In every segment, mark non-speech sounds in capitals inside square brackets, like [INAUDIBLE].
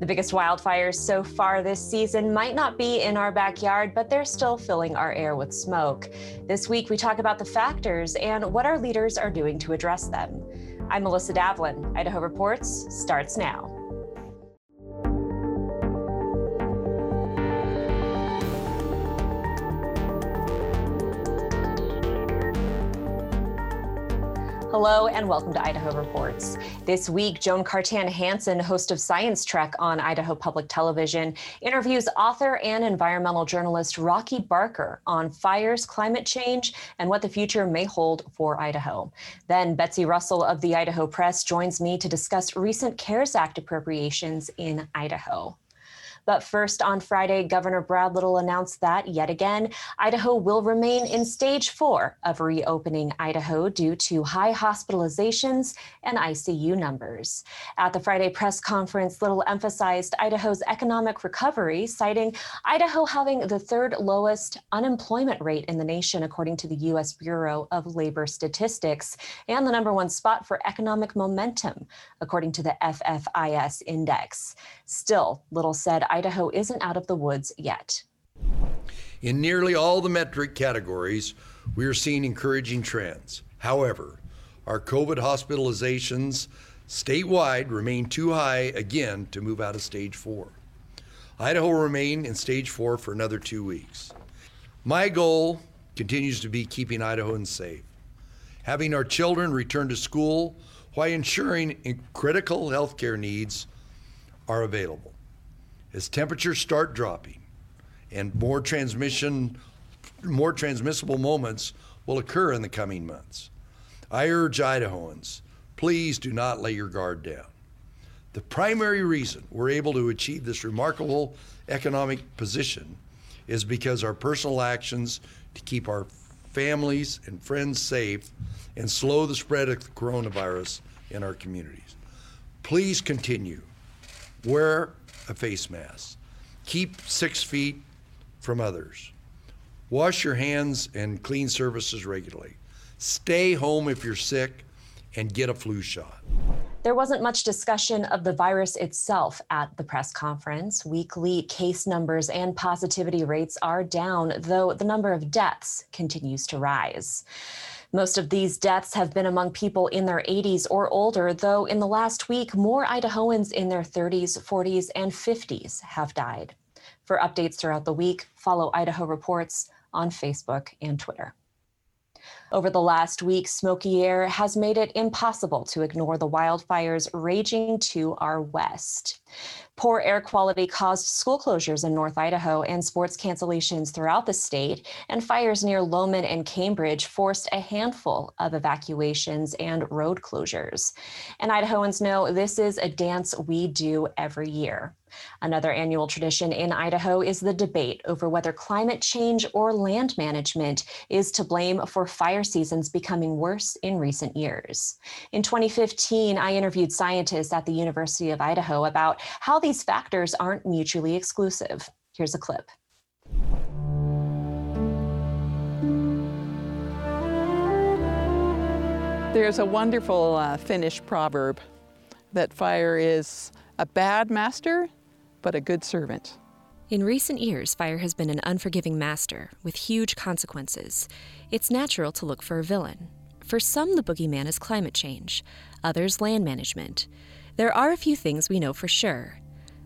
The biggest wildfires so far this season might not be in our backyard, but they're still filling our air with smoke. This week, we talk about the factors and what our leaders are doing to address them. I'm Melissa Davlin. Idaho Reports starts now. Hello and welcome to Idaho Reports. This week, Joan Cartan Hansen, host of Science Trek on Idaho Public Television, interviews author and environmental journalist Rocky Barker on fires, climate change, and what the future may hold for Idaho. Then Betsy Russell of the Idaho Press joins me to discuss recent CARES Act appropriations in Idaho. But first, on Friday, Governor Brad Little announced that, yet again, Idaho will remain in stage four of reopening Idaho due to high hospitalizations and ICU numbers. At the Friday press conference, Little emphasized Idaho's economic recovery, citing Idaho having the third lowest unemployment rate in the nation, according to the U.S. Bureau of Labor Statistics, and the number one spot for economic momentum, according to the FFIS index. Still, Little said Idaho isn't out of the woods yet. In nearly all the metric categories, we are seeing encouraging trends. However, our COVID hospitalizations statewide remain too high again to move out of stage four. Idaho will remain in stage four for another two weeks. My goal continues to be keeping Idahoans safe, having our children return to school while ensuring critical health care needs are available as temperatures start dropping and more transmission, more transmissible moments will occur in the coming months. I urge Idahoans, please do not lay your guard down. The primary reason we're able to achieve this remarkable economic position is because our personal actions to keep our families and friends safe and slow the spread of the coronavirus in our communities. Please continue. Wear a face mask. Keep six feet from others. Wash your hands and clean surfaces regularly. Stay home if you're sick and get a flu shot. There wasn't much discussion of the virus itself at the press conference. Weekly case numbers and positivity rates are down, though the number of deaths continues to rise. Most of these deaths have been among people in their 80s or older, though in the last week, more Idahoans in their 30s, 40s, and 50s have died. For updates throughout the week, follow Idaho Reports on Facebook and Twitter. Over the last week, smoky air has made it impossible to ignore the wildfires raging to our west. Poor air quality caused school closures in North Idaho and sports cancellations throughout the state, and fires near Lowman and Cambridge forced a handful of evacuations and road closures. And Idahoans know this is a dance we do every year. Another annual tradition in Idaho is the debate over whether climate change or land management is to blame for fire seasons becoming worse in recent years. In 2015, I interviewed scientists at the University of Idaho about how these factors aren't mutually exclusive. Here's a clip. There's a wonderful uh, Finnish proverb that fire is a bad master, but a good servant. In recent years, fire has been an unforgiving master with huge consequences. It's natural to look for a villain. For some, the boogeyman is climate change, others, land management. There are a few things we know for sure.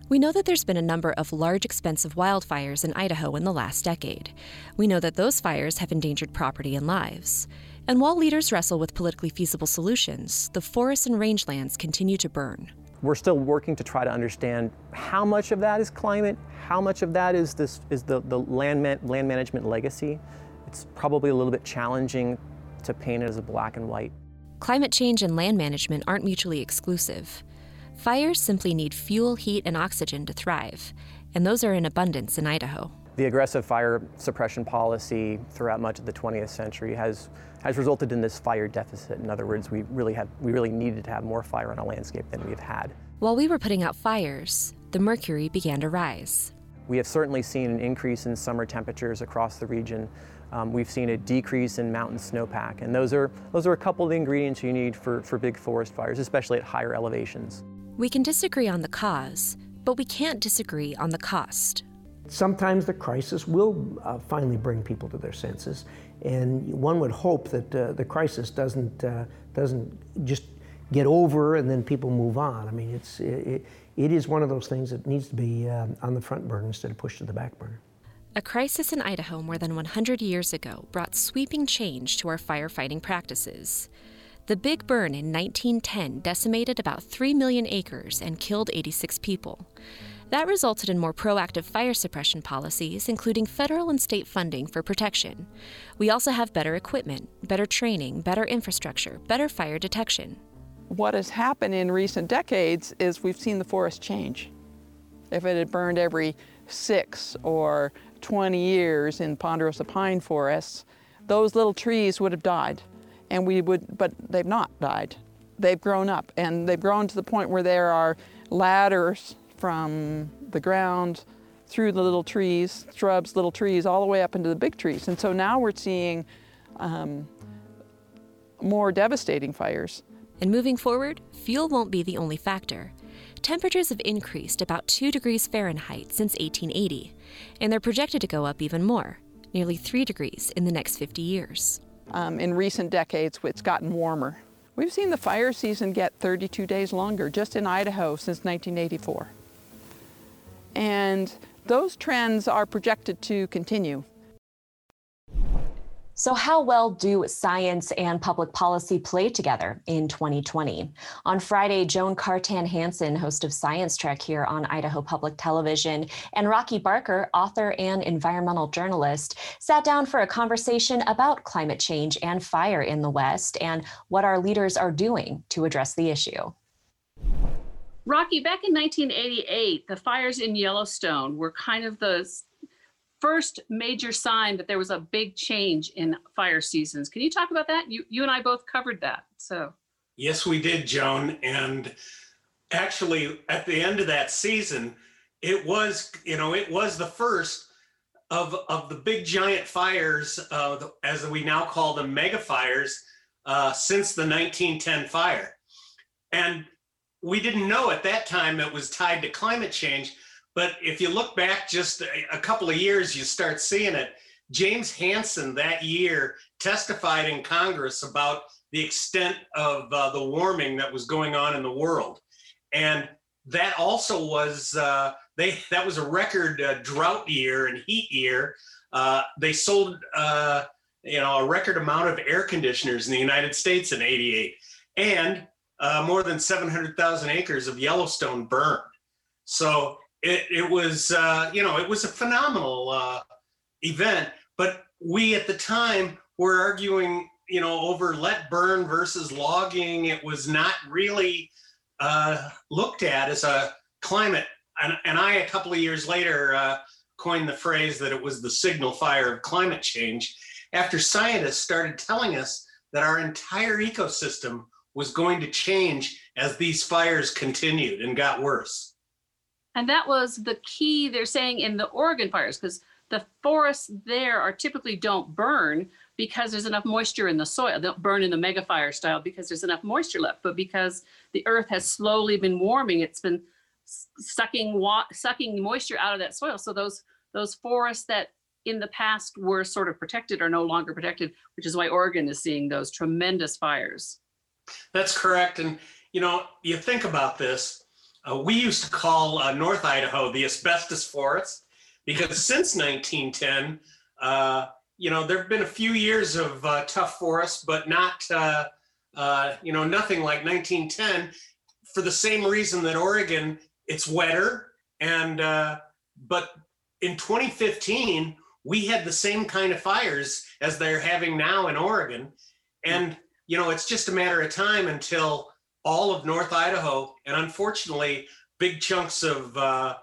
We know that there's been a number of large, expensive wildfires in Idaho in the last decade. We know that those fires have endangered property and lives. And while leaders wrestle with politically feasible solutions, the forests and rangelands continue to burn. We're still working to try to understand how much of that is climate, how much of that is this is the, the land, man, land management legacy. It's probably a little bit challenging to paint it as a black and white. Climate change and land management aren't mutually exclusive. Fires simply need fuel, heat, and oxygen to thrive, and those are in abundance in Idaho. The aggressive fire suppression policy throughout much of the 20th century has has resulted in this fire deficit. In other words, we really had we really needed to have more fire on a landscape than we've had. While we were putting out fires, the mercury began to rise. We have certainly seen an increase in summer temperatures across the region. Um, we've seen a decrease in mountain snowpack, and those are those are a couple of the ingredients you need for, for big forest fires, especially at higher elevations. We can disagree on the cause, but we can't disagree on the cost. Sometimes the crisis will uh, finally bring people to their senses, and one would hope that uh, the crisis doesn't uh, doesn't just get over and then people move on. I mean, it's it, it is one of those things that needs to be um, on the front burner instead of pushed to the back burner. A crisis in Idaho more than 100 years ago brought sweeping change to our firefighting practices. The Big Burn in 1910 decimated about 3 million acres and killed 86 people. That resulted in more proactive fire suppression policies, including federal and state funding for protection. We also have better equipment, better training, better infrastructure, better fire detection. What has happened in recent decades is we've seen the forest change. If it had burned every six or 20 years in ponderosa pine forests, those little trees would have died. And we would, but they've not died. They've grown up and they've grown to the point where there are ladders from the ground through the little trees, shrubs, little trees, all the way up into the big trees. And so now we're seeing um, more devastating fires. And moving forward, fuel won't be the only factor. Temperatures have increased about 2 degrees Fahrenheit since 1880, and they're projected to go up even more, nearly 3 degrees in the next 50 years. Um, in recent decades, it's gotten warmer. We've seen the fire season get 32 days longer just in Idaho since 1984. And those trends are projected to continue. So, how well do science and public policy play together in 2020? On Friday, Joan Cartan Hansen, host of Science Trek here on Idaho Public Television, and Rocky Barker, author and environmental journalist, sat down for a conversation about climate change and fire in the West and what our leaders are doing to address the issue. Rocky, back in 1988, the fires in Yellowstone were kind of the first major sign that there was a big change in fire seasons. Can you talk about that? You you and I both covered that. So Yes, we did, Joan. And actually at the end of that season, it was, you know, it was the first of of the big giant fires, uh, as we now call them mega fires, uh, since the 1910 fire. And we didn't know at that time it was tied to climate change but if you look back just a, couple of years, you start seeing it. James Hansen that year testified in Congress about the extent of uh, the warming that was going on in the world, and that also was uh, they that was a record uh, drought year and heat year. Uh, they sold uh, you know a record amount of air conditioners in the United States in '88, and uh, more than 700,000 acres of Yellowstone burned. So it, it was uh, you know it was a phenomenal uh, event but we at the time were arguing you know over let burn versus logging it was not really uh, looked at as a climate and, and i a couple of years later uh, coined the phrase that it was the signal fire of climate change after scientists started telling us that our entire ecosystem was going to change as these fires continued and got worse and that was the key they're saying in the Oregon fires, because the forests there are typically don't burn because there's enough moisture in the soil. They don't burn in the mega fire style because there's enough moisture left, but because the earth has slowly been warming, it's been sucking wa- sucking moisture out of that soil. So those those forests that in the past were sort of protected are no longer protected, which is why Oregon is seeing those tremendous fires. That's correct. And you know, you think about this, uh, we used to call uh, North Idaho the asbestos forest because since 1910, uh, you know, there have been a few years of uh, tough forests, but not, uh, uh, you know, nothing like 1910 for the same reason that Oregon, it's wetter. And, but in 2015, we had the same kind of fires as they're having now in Oregon. And, you know, it's just a matter of time until all of North Idaho, and unfortunately, big chunks of uh,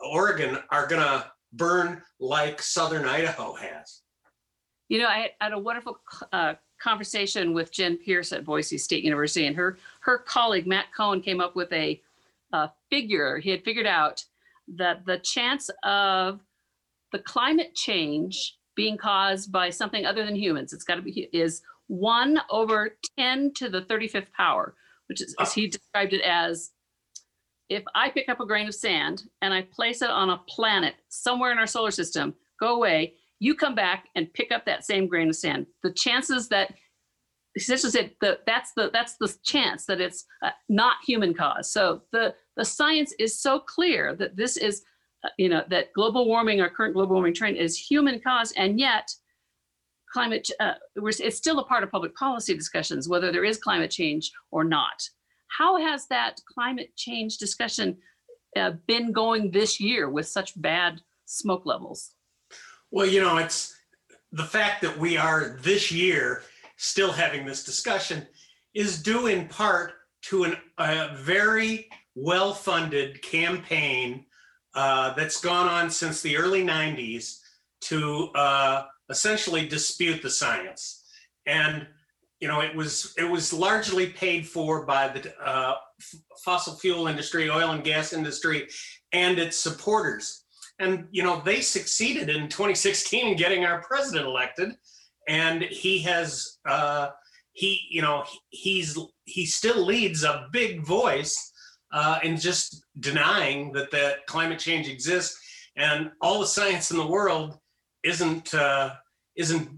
Oregon are going to burn like Southern Idaho has. You know, I had a wonderful uh, conversation with Jen Pierce at Boise State University, and her her colleague Matt Kohn came up with a, a figure. He had figured out that the chance of the climate change being caused by something other than humans, it's got to be is one over 10 to the 35th power, which is, as he described it as if I pick up a grain of sand and I place it on a planet somewhere in our solar system, go away, you come back and pick up that same grain of sand. The chances that essentially said the, that's the that's the chance that it's uh, not human cause. So the the science is so clear that this is uh, you know that global warming, our current global warming trend is human cause, and yet climate uh, it's still a part of public policy discussions whether there is climate change or not. How has that climate change discussion uh, been going this year with such bad smoke levels? Well, you know, it's the fact that we are this year still having this discussion is due in part to an, a very well funded campaign uh, that's gone on since the early 90s to uh, essentially dispute the science. And you know, it was it was largely paid for by the uh, fossil fuel industry, oil and gas industry, and its supporters. And you know they succeeded in 2016 in getting our president elected. And he has uh he you know he's he still leads a big voice uh in just denying that that climate change exists. And all the science in the world isn't uh isn't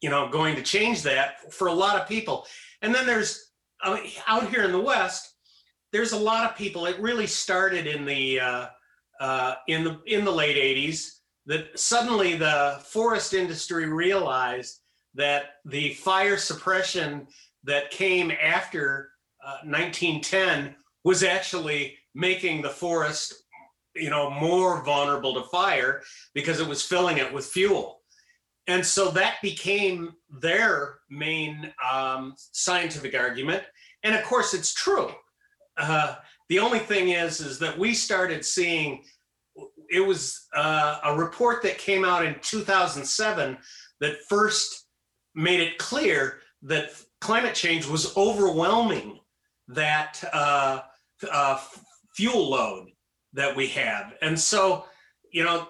you know going to change that for a lot of people. And then there's uh, out here in the west there's a lot of people it really started in the uh uh, in the in the late 80s that suddenly the forest industry realized that the fire suppression that came after uh, 1910 was actually making the forest you know more vulnerable to fire because it was filling it with fuel. And so that became their main um, scientific argument. And of course it's true. Uh, the only thing is, is that we started seeing. It was uh, a report that came out in 2007 that first made it clear that climate change was overwhelming that uh, uh, fuel load that we have, and so you know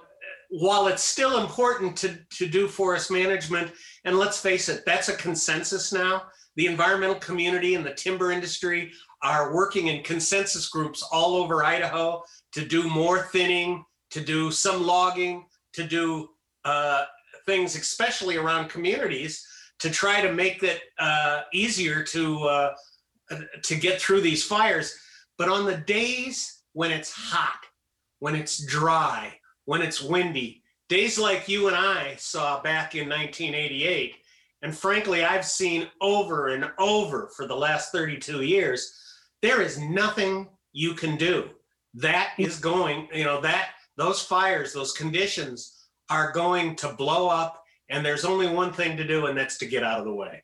while it's still important to, to do forest management, and let's face it, that's a consensus now. The environmental community and the timber industry are working in consensus groups all over Idaho to do more thinning, to do some logging, to do uh, things, especially around communities, to try to make it uh, easier to uh, to get through these fires. But on the days when it's hot, when it's dry, when it's windy, days like you and I saw back in 1988, and frankly, I've seen over and over for the last 32 years there is nothing you can do. That is going, you know, that those fires, those conditions are going to blow up, and there's only one thing to do, and that's to get out of the way.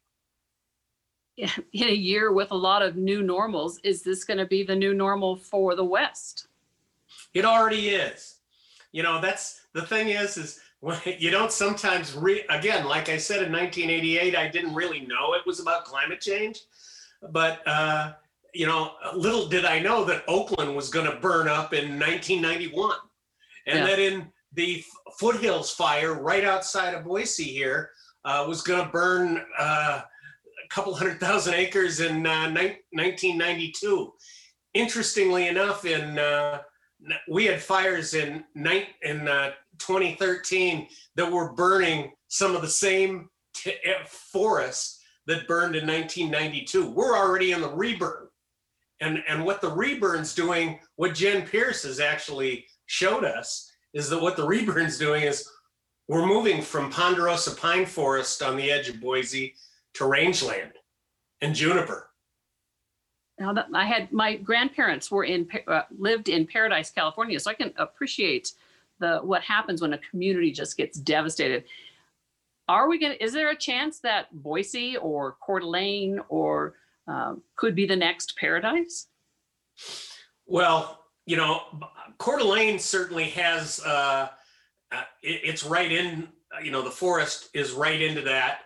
[LAUGHS] In a year with a lot of new normals, is this going to be the new normal for the West? It already is. You know, that's the thing is, is [LAUGHS] you don't sometimes re again, like I said in 1988, I didn't really know it was about climate change, but uh, you know, little did I know that Oakland was going to burn up in 1991, and yeah. that in the foothills fire right outside of Boise here uh, was going to burn uh, couple hundred thousand acres in uh, ni- 1992. Interestingly enough, in uh, we had fires in ni- in uh, 2013 that were burning some of the same t- eh, forests that burned in 1992. We're already in the reburn and and what the reburn's doing what jen pierce has actually showed us is that what the reburn's doing is we're moving from ponderosa pine forest on the edge of boise to rangeland and juniper now that i had my grandparents were in uh, lived in paradise california so i can appreciate the what happens when a community just gets devastated are we going to is there a chance that boise or Coeur d'Alene or um, could be the next paradise? Well, you know, Coeur d'Alene certainly has, uh, uh, it, it's right in, you know, the forest is right into that.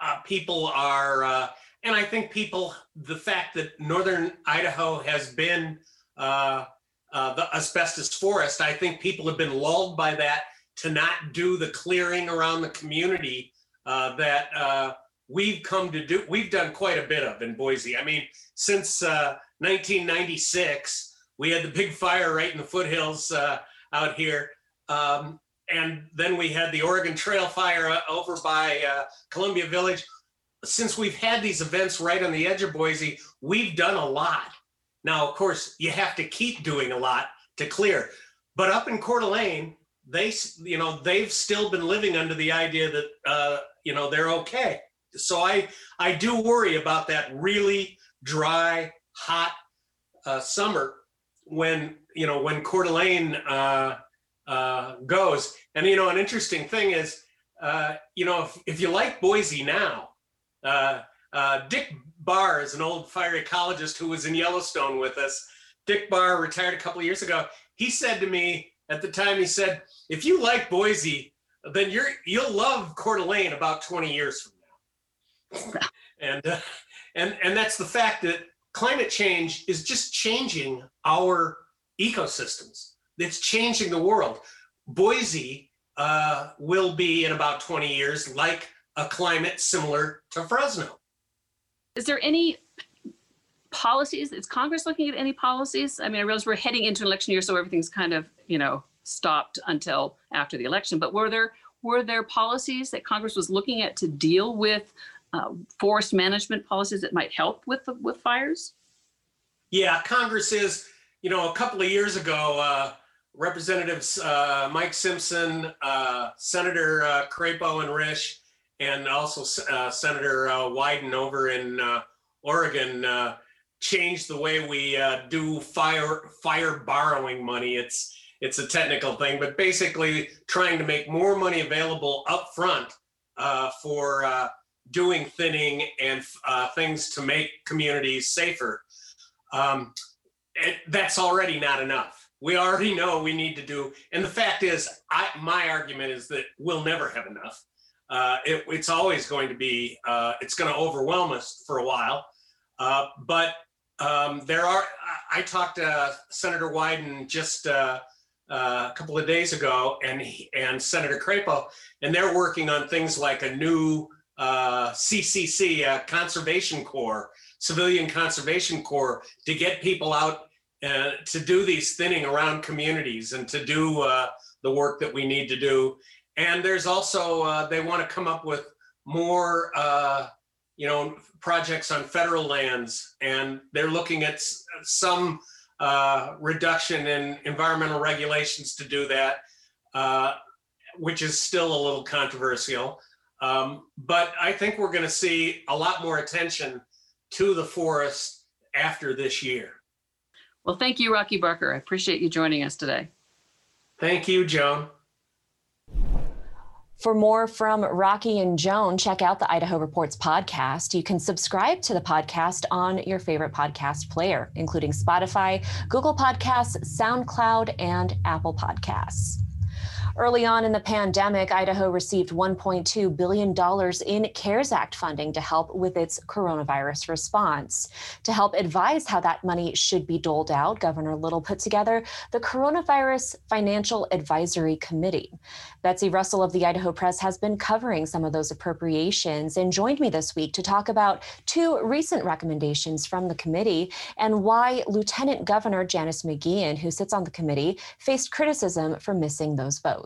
Uh, people are, uh, and I think people, the fact that northern Idaho has been uh, uh, the asbestos forest, I think people have been lulled by that to not do the clearing around the community uh, that uh, we've come to do. We've done quite a bit of in Boise. I mean, since 1996, we had the big fire right in the foothills out here. Um, and then we had the Oregon Trail fire uh, over by uh, Columbia Village. Since we've had these events right on the edge of Boise, we've done a lot. Now, of course, you have to keep doing a lot to clear. But up in Coeur d'Alene, they, you know, they've still been living under the idea that, uh, you know, they're okay. So I, I do worry about that really dry, hot uh, summer when, you know, when Coeur d'Alene uh, goes. And you know, an interesting thing is, uh, you know, if, if you like Boise now, uh, uh, Dick Barr is an old fire ecologist who was in Yellowstone with us. Dick Barr retired a couple of years ago. He said to me at the time, he said, "If you like Boise, then you're you'll love Coeur d'Alene about 20 years from now." [LAUGHS] and uh, and and that's the fact that climate change is just changing our ecosystems it's changing the world. Boise uh, will be in about 20 years like a climate similar to Fresno. Is there any policies? Is Congress looking at any policies? I mean, I realize we're heading into an election year, so everything's kind of, you know, stopped until after the election. But were there were there policies that Congress was looking at to deal with uh, forest management policies that might help with the, with fires? Yeah, Congress is. You know, a couple of years ago, uh, Representatives uh, Mike Simpson, uh, Senator uh, Crapo and Risch, and also uh, Senator uh, Wyden over in uh, Oregon changed the way we do fire fire borrowing money. It's it's a technical thing, but basically trying to make more money available up front for doing thinning and things to make communities safer. Um, it, that's already not enough we already know we need to do and the fact is i my argument is that we'll never have enough. Uh, it, it's always going to be uh, it's going to overwhelm us for a while. Uh, but um, there are i, I talked to senator wyden just uh, uh, a couple of days ago and and senator crapo and they're working on things like a new ccc uh, conservation corps civilian conservation corps to get people out uh, to do these thinning around communities and to do uh, the work that we need to do. And there's also, uh, they want to come up with more, uh, you know, projects on federal lands. And they're looking at some uh, reduction in environmental regulations to do that, uh, which is still a little controversial. Um, but I think we're going to see a lot more attention to the forest after this year. Well, thank you, Rocky Barker. I appreciate you joining us today. Thank you, Joan. For more from Rocky and Joan, check out the Idaho Reports podcast. You can subscribe to the podcast on your favorite podcast player, including Spotify, Google Podcasts, SoundCloud, and Apple Podcasts. Early on in the pandemic, Idaho received $1.2 billion in CARES Act funding to help with its coronavirus response. To help advise how that money should be doled out, Governor Little put together the Coronavirus Financial Advisory Committee. Betsy Russell of the Idaho Press has been covering some of those appropriations and joined me this week to talk about two recent recommendations from the committee and why Lieutenant Governor Janice McGeachin, who sits on the committee, faced criticism for missing those votes.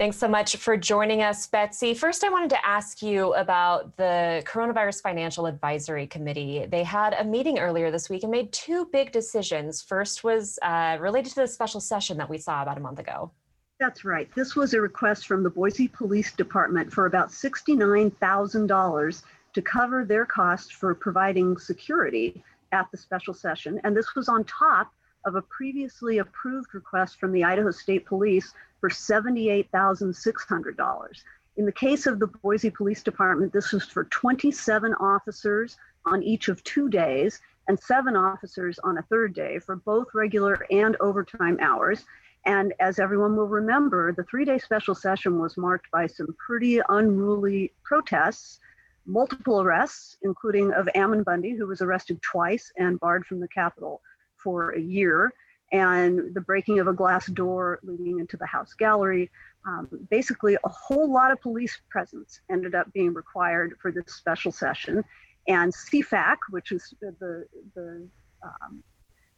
Thanks so much for joining us, Betsy. First, I wanted to ask you about the Coronavirus Financial Advisory Committee. They had a meeting earlier this week and made two big decisions. First was uh, related to the special session that we saw about a month ago. That's right. This was a request from the Boise Police Department for about $69,000 to cover their costs for providing security at the special session. And this was on top of a previously approved request from the Idaho State Police for $78,600. In the case of the Boise Police Department, this was for 27 officers on each of two days and seven officers on a third day for both regular and overtime hours. And as everyone will remember, the three day special session was marked by some pretty unruly protests, multiple arrests, including of Ammon Bundy, who was arrested twice and barred from the Capitol for a year, and the breaking of a glass door leading into the House gallery. Um, basically, a whole lot of police presence ended up being required for this special session. And CFAC, which is the, the um,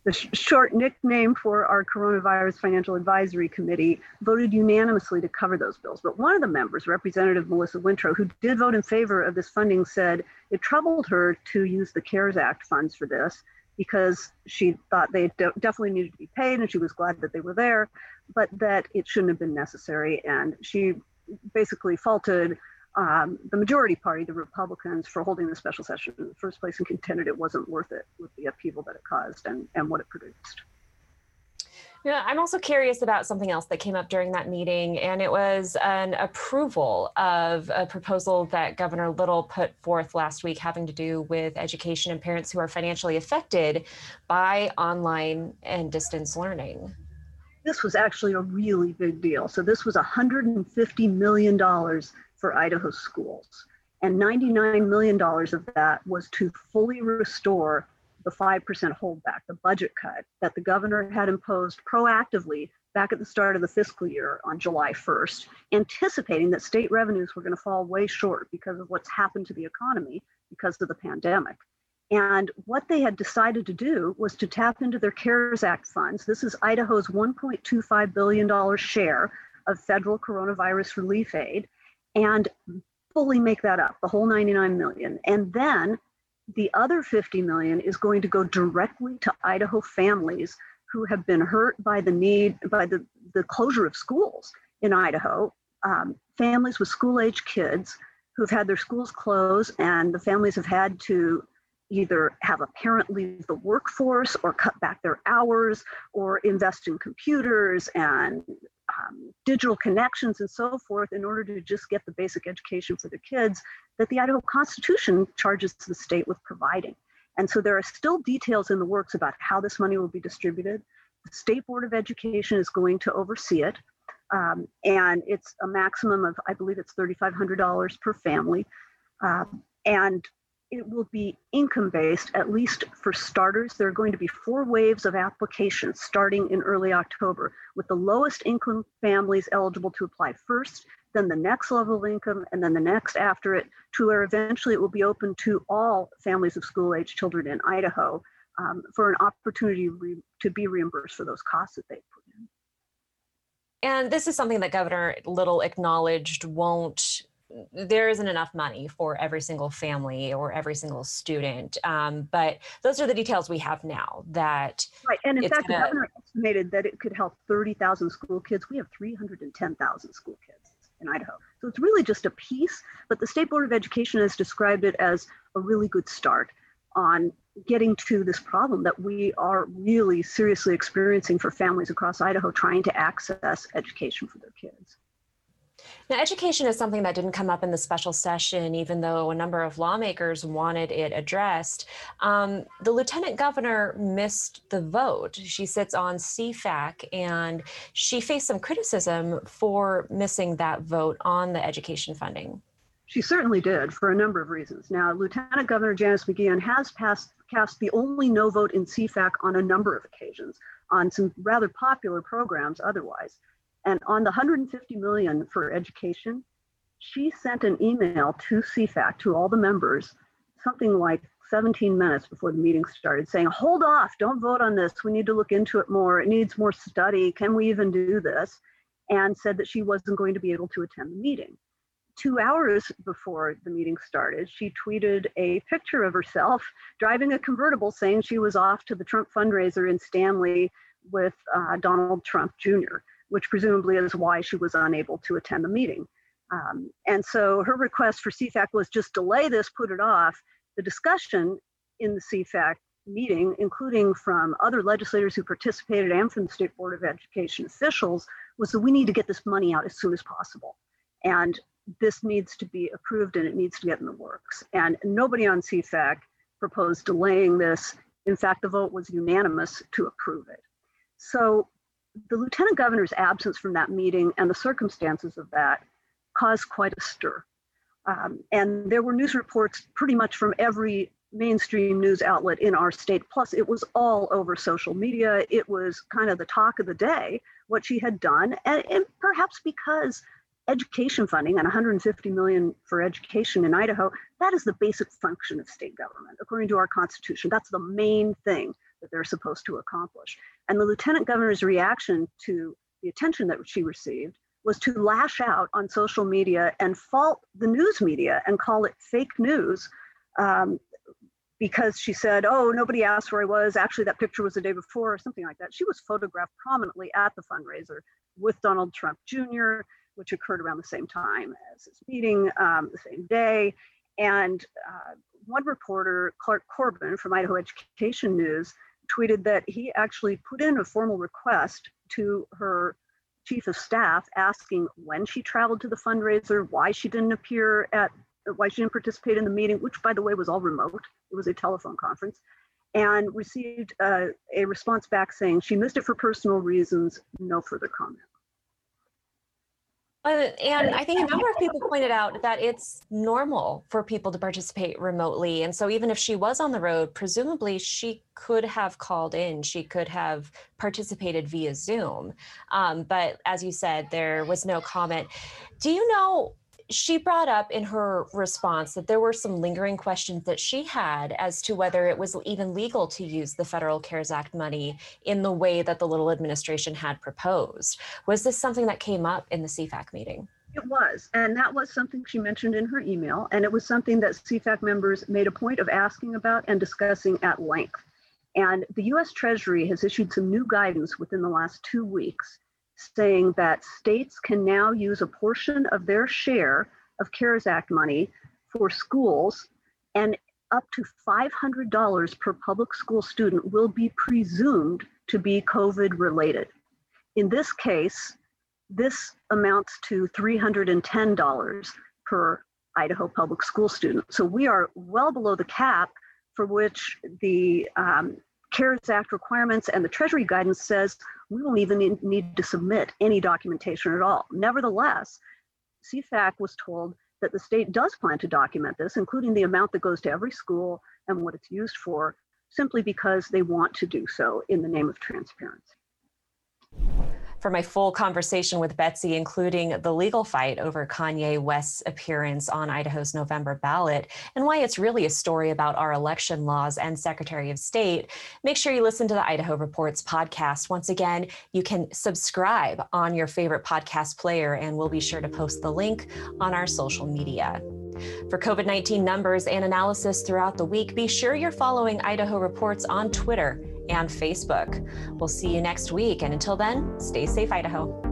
the sh- short nickname for our coronavirus financial advisory committee voted unanimously to cover those bills but one of the members representative melissa wintrow who did vote in favor of this funding said it troubled her to use the cares act funds for this because she thought they de- definitely needed to be paid and she was glad that they were there but that it shouldn't have been necessary and she basically faulted um, the majority party, the Republicans, for holding the special session in the first place and contended it wasn't worth it with the upheaval that it caused and, and what it produced. Yeah, I'm also curious about something else that came up during that meeting, and it was an approval of a proposal that Governor Little put forth last week having to do with education and parents who are financially affected by online and distance learning. This was actually a really big deal. So, this was $150 million for Idaho schools. And $99 million of that was to fully restore the 5% holdback, the budget cut that the governor had imposed proactively back at the start of the fiscal year on July 1st, anticipating that state revenues were going to fall way short because of what's happened to the economy because of the pandemic. And what they had decided to do was to tap into their CARES Act funds. This is Idaho's $1.25 billion share of federal coronavirus relief aid and fully make that up, the whole 99 million. And then the other 50 million is going to go directly to Idaho families who have been hurt by the need, by the, the closure of schools in Idaho, um, families with school age kids who've had their schools closed and the families have had to either have a parent leave the workforce or cut back their hours or invest in computers and um, digital connections and so forth in order to just get the basic education for the kids that the Idaho Constitution charges the state with providing. And so there are still details in the works about how this money will be distributed. The State Board of Education is going to oversee it. Um, and it's a maximum of, I believe it's $3,500 per family. Uh, and it will be income based, at least for starters. There are going to be four waves of applications starting in early October, with the lowest income families eligible to apply first, then the next level of income, and then the next after it, to where eventually it will be open to all families of school age children in Idaho um, for an opportunity re- to be reimbursed for those costs that they put in. And this is something that Governor Little acknowledged won't there isn't enough money for every single family or every single student. Um, but those are the details we have now. That right, and in fact, gonna... the governor estimated that it could help 30,000 school kids. We have 310,000 school kids in Idaho, so it's really just a piece. But the State Board of Education has described it as a really good start on getting to this problem that we are really seriously experiencing for families across Idaho trying to access education for their kids. Now, education is something that didn't come up in the special session, even though a number of lawmakers wanted it addressed. Um, the lieutenant governor missed the vote. She sits on CFAC, and she faced some criticism for missing that vote on the education funding. She certainly did for a number of reasons. Now, Lieutenant Governor Janice McGeachin has passed, cast the only no vote in CFAC on a number of occasions on some rather popular programs otherwise. And on the 150 million for education, she sent an email to CFAC to all the members, something like 17 minutes before the meeting started, saying, Hold off, don't vote on this. We need to look into it more. It needs more study. Can we even do this? And said that she wasn't going to be able to attend the meeting. Two hours before the meeting started, she tweeted a picture of herself driving a convertible saying she was off to the Trump fundraiser in Stanley with uh, Donald Trump Jr which presumably is why she was unable to attend the meeting. Um, and so her request for CFAC was just delay this, put it off. The discussion in the CFAC meeting, including from other legislators who participated and from the State Board of Education officials, was that we need to get this money out as soon as possible. And this needs to be approved and it needs to get in the works. And nobody on CFAC proposed delaying this. In fact, the vote was unanimous to approve it. So the lieutenant governor's absence from that meeting and the circumstances of that caused quite a stir. Um, and there were news reports pretty much from every mainstream news outlet in our state. Plus, it was all over social media. It was kind of the talk of the day, what she had done. And, and perhaps because education funding and 150 million for education in Idaho, that is the basic function of state government. According to our constitution, that's the main thing that they're supposed to accomplish. And the lieutenant governor's reaction to the attention that she received was to lash out on social media and fault the news media and call it fake news um, because she said, oh, nobody asked where I was. Actually, that picture was the day before or something like that. She was photographed prominently at the fundraiser with Donald Trump Jr., which occurred around the same time as his meeting, um, the same day. And uh, one reporter, Clark Corbin from Idaho Education News, tweeted that he actually put in a formal request to her chief of staff asking when she traveled to the fundraiser, why she didn't appear at, why she didn't participate in the meeting, which by the way was all remote. It was a telephone conference, and received uh, a response back saying she missed it for personal reasons, no further comment. Uh, and I think a number of people pointed out that it's normal for people to participate remotely. And so, even if she was on the road, presumably she could have called in, she could have participated via Zoom. Um, but as you said, there was no comment. Do you know she brought up in her response that there were some lingering questions that she had as to whether it was even legal to use the Federal CARES Act money in the way that the Little administration had proposed. Was this something that came up in the CFAC meeting? It was, and that was something she mentioned in her email, and it was something that CFAC members made a point of asking about and discussing at length. And the US Treasury has issued some new guidance within the last two weeks saying that states can now use a portion of their share of CARES Act money for schools, and up to $500 per public school student will be presumed to be COVID related. In this case, this amounts to $310 per Idaho public school student. So we are well below the cap for which the um, CARES Act requirements and the Treasury guidance says we won't even need to submit any documentation at all. Nevertheless, CFAC was told that the state does plan to document this, including the amount that goes to every school and what it's used for, simply because they want to do so in the name of transparency for my full conversation with Betsy, including the legal fight over Kanye West's appearance on Idaho's November ballot and why it's really a story about our election laws and Secretary of State, make sure you listen to the Idaho Reports podcast. Once again, you can subscribe on your favorite podcast player, and we'll be sure to post the link on our social media. For COVID 19 numbers and analysis throughout the week, be sure you're following Idaho Reports on Twitter and Facebook. We'll see you next week. And until then, stay safe, Idaho.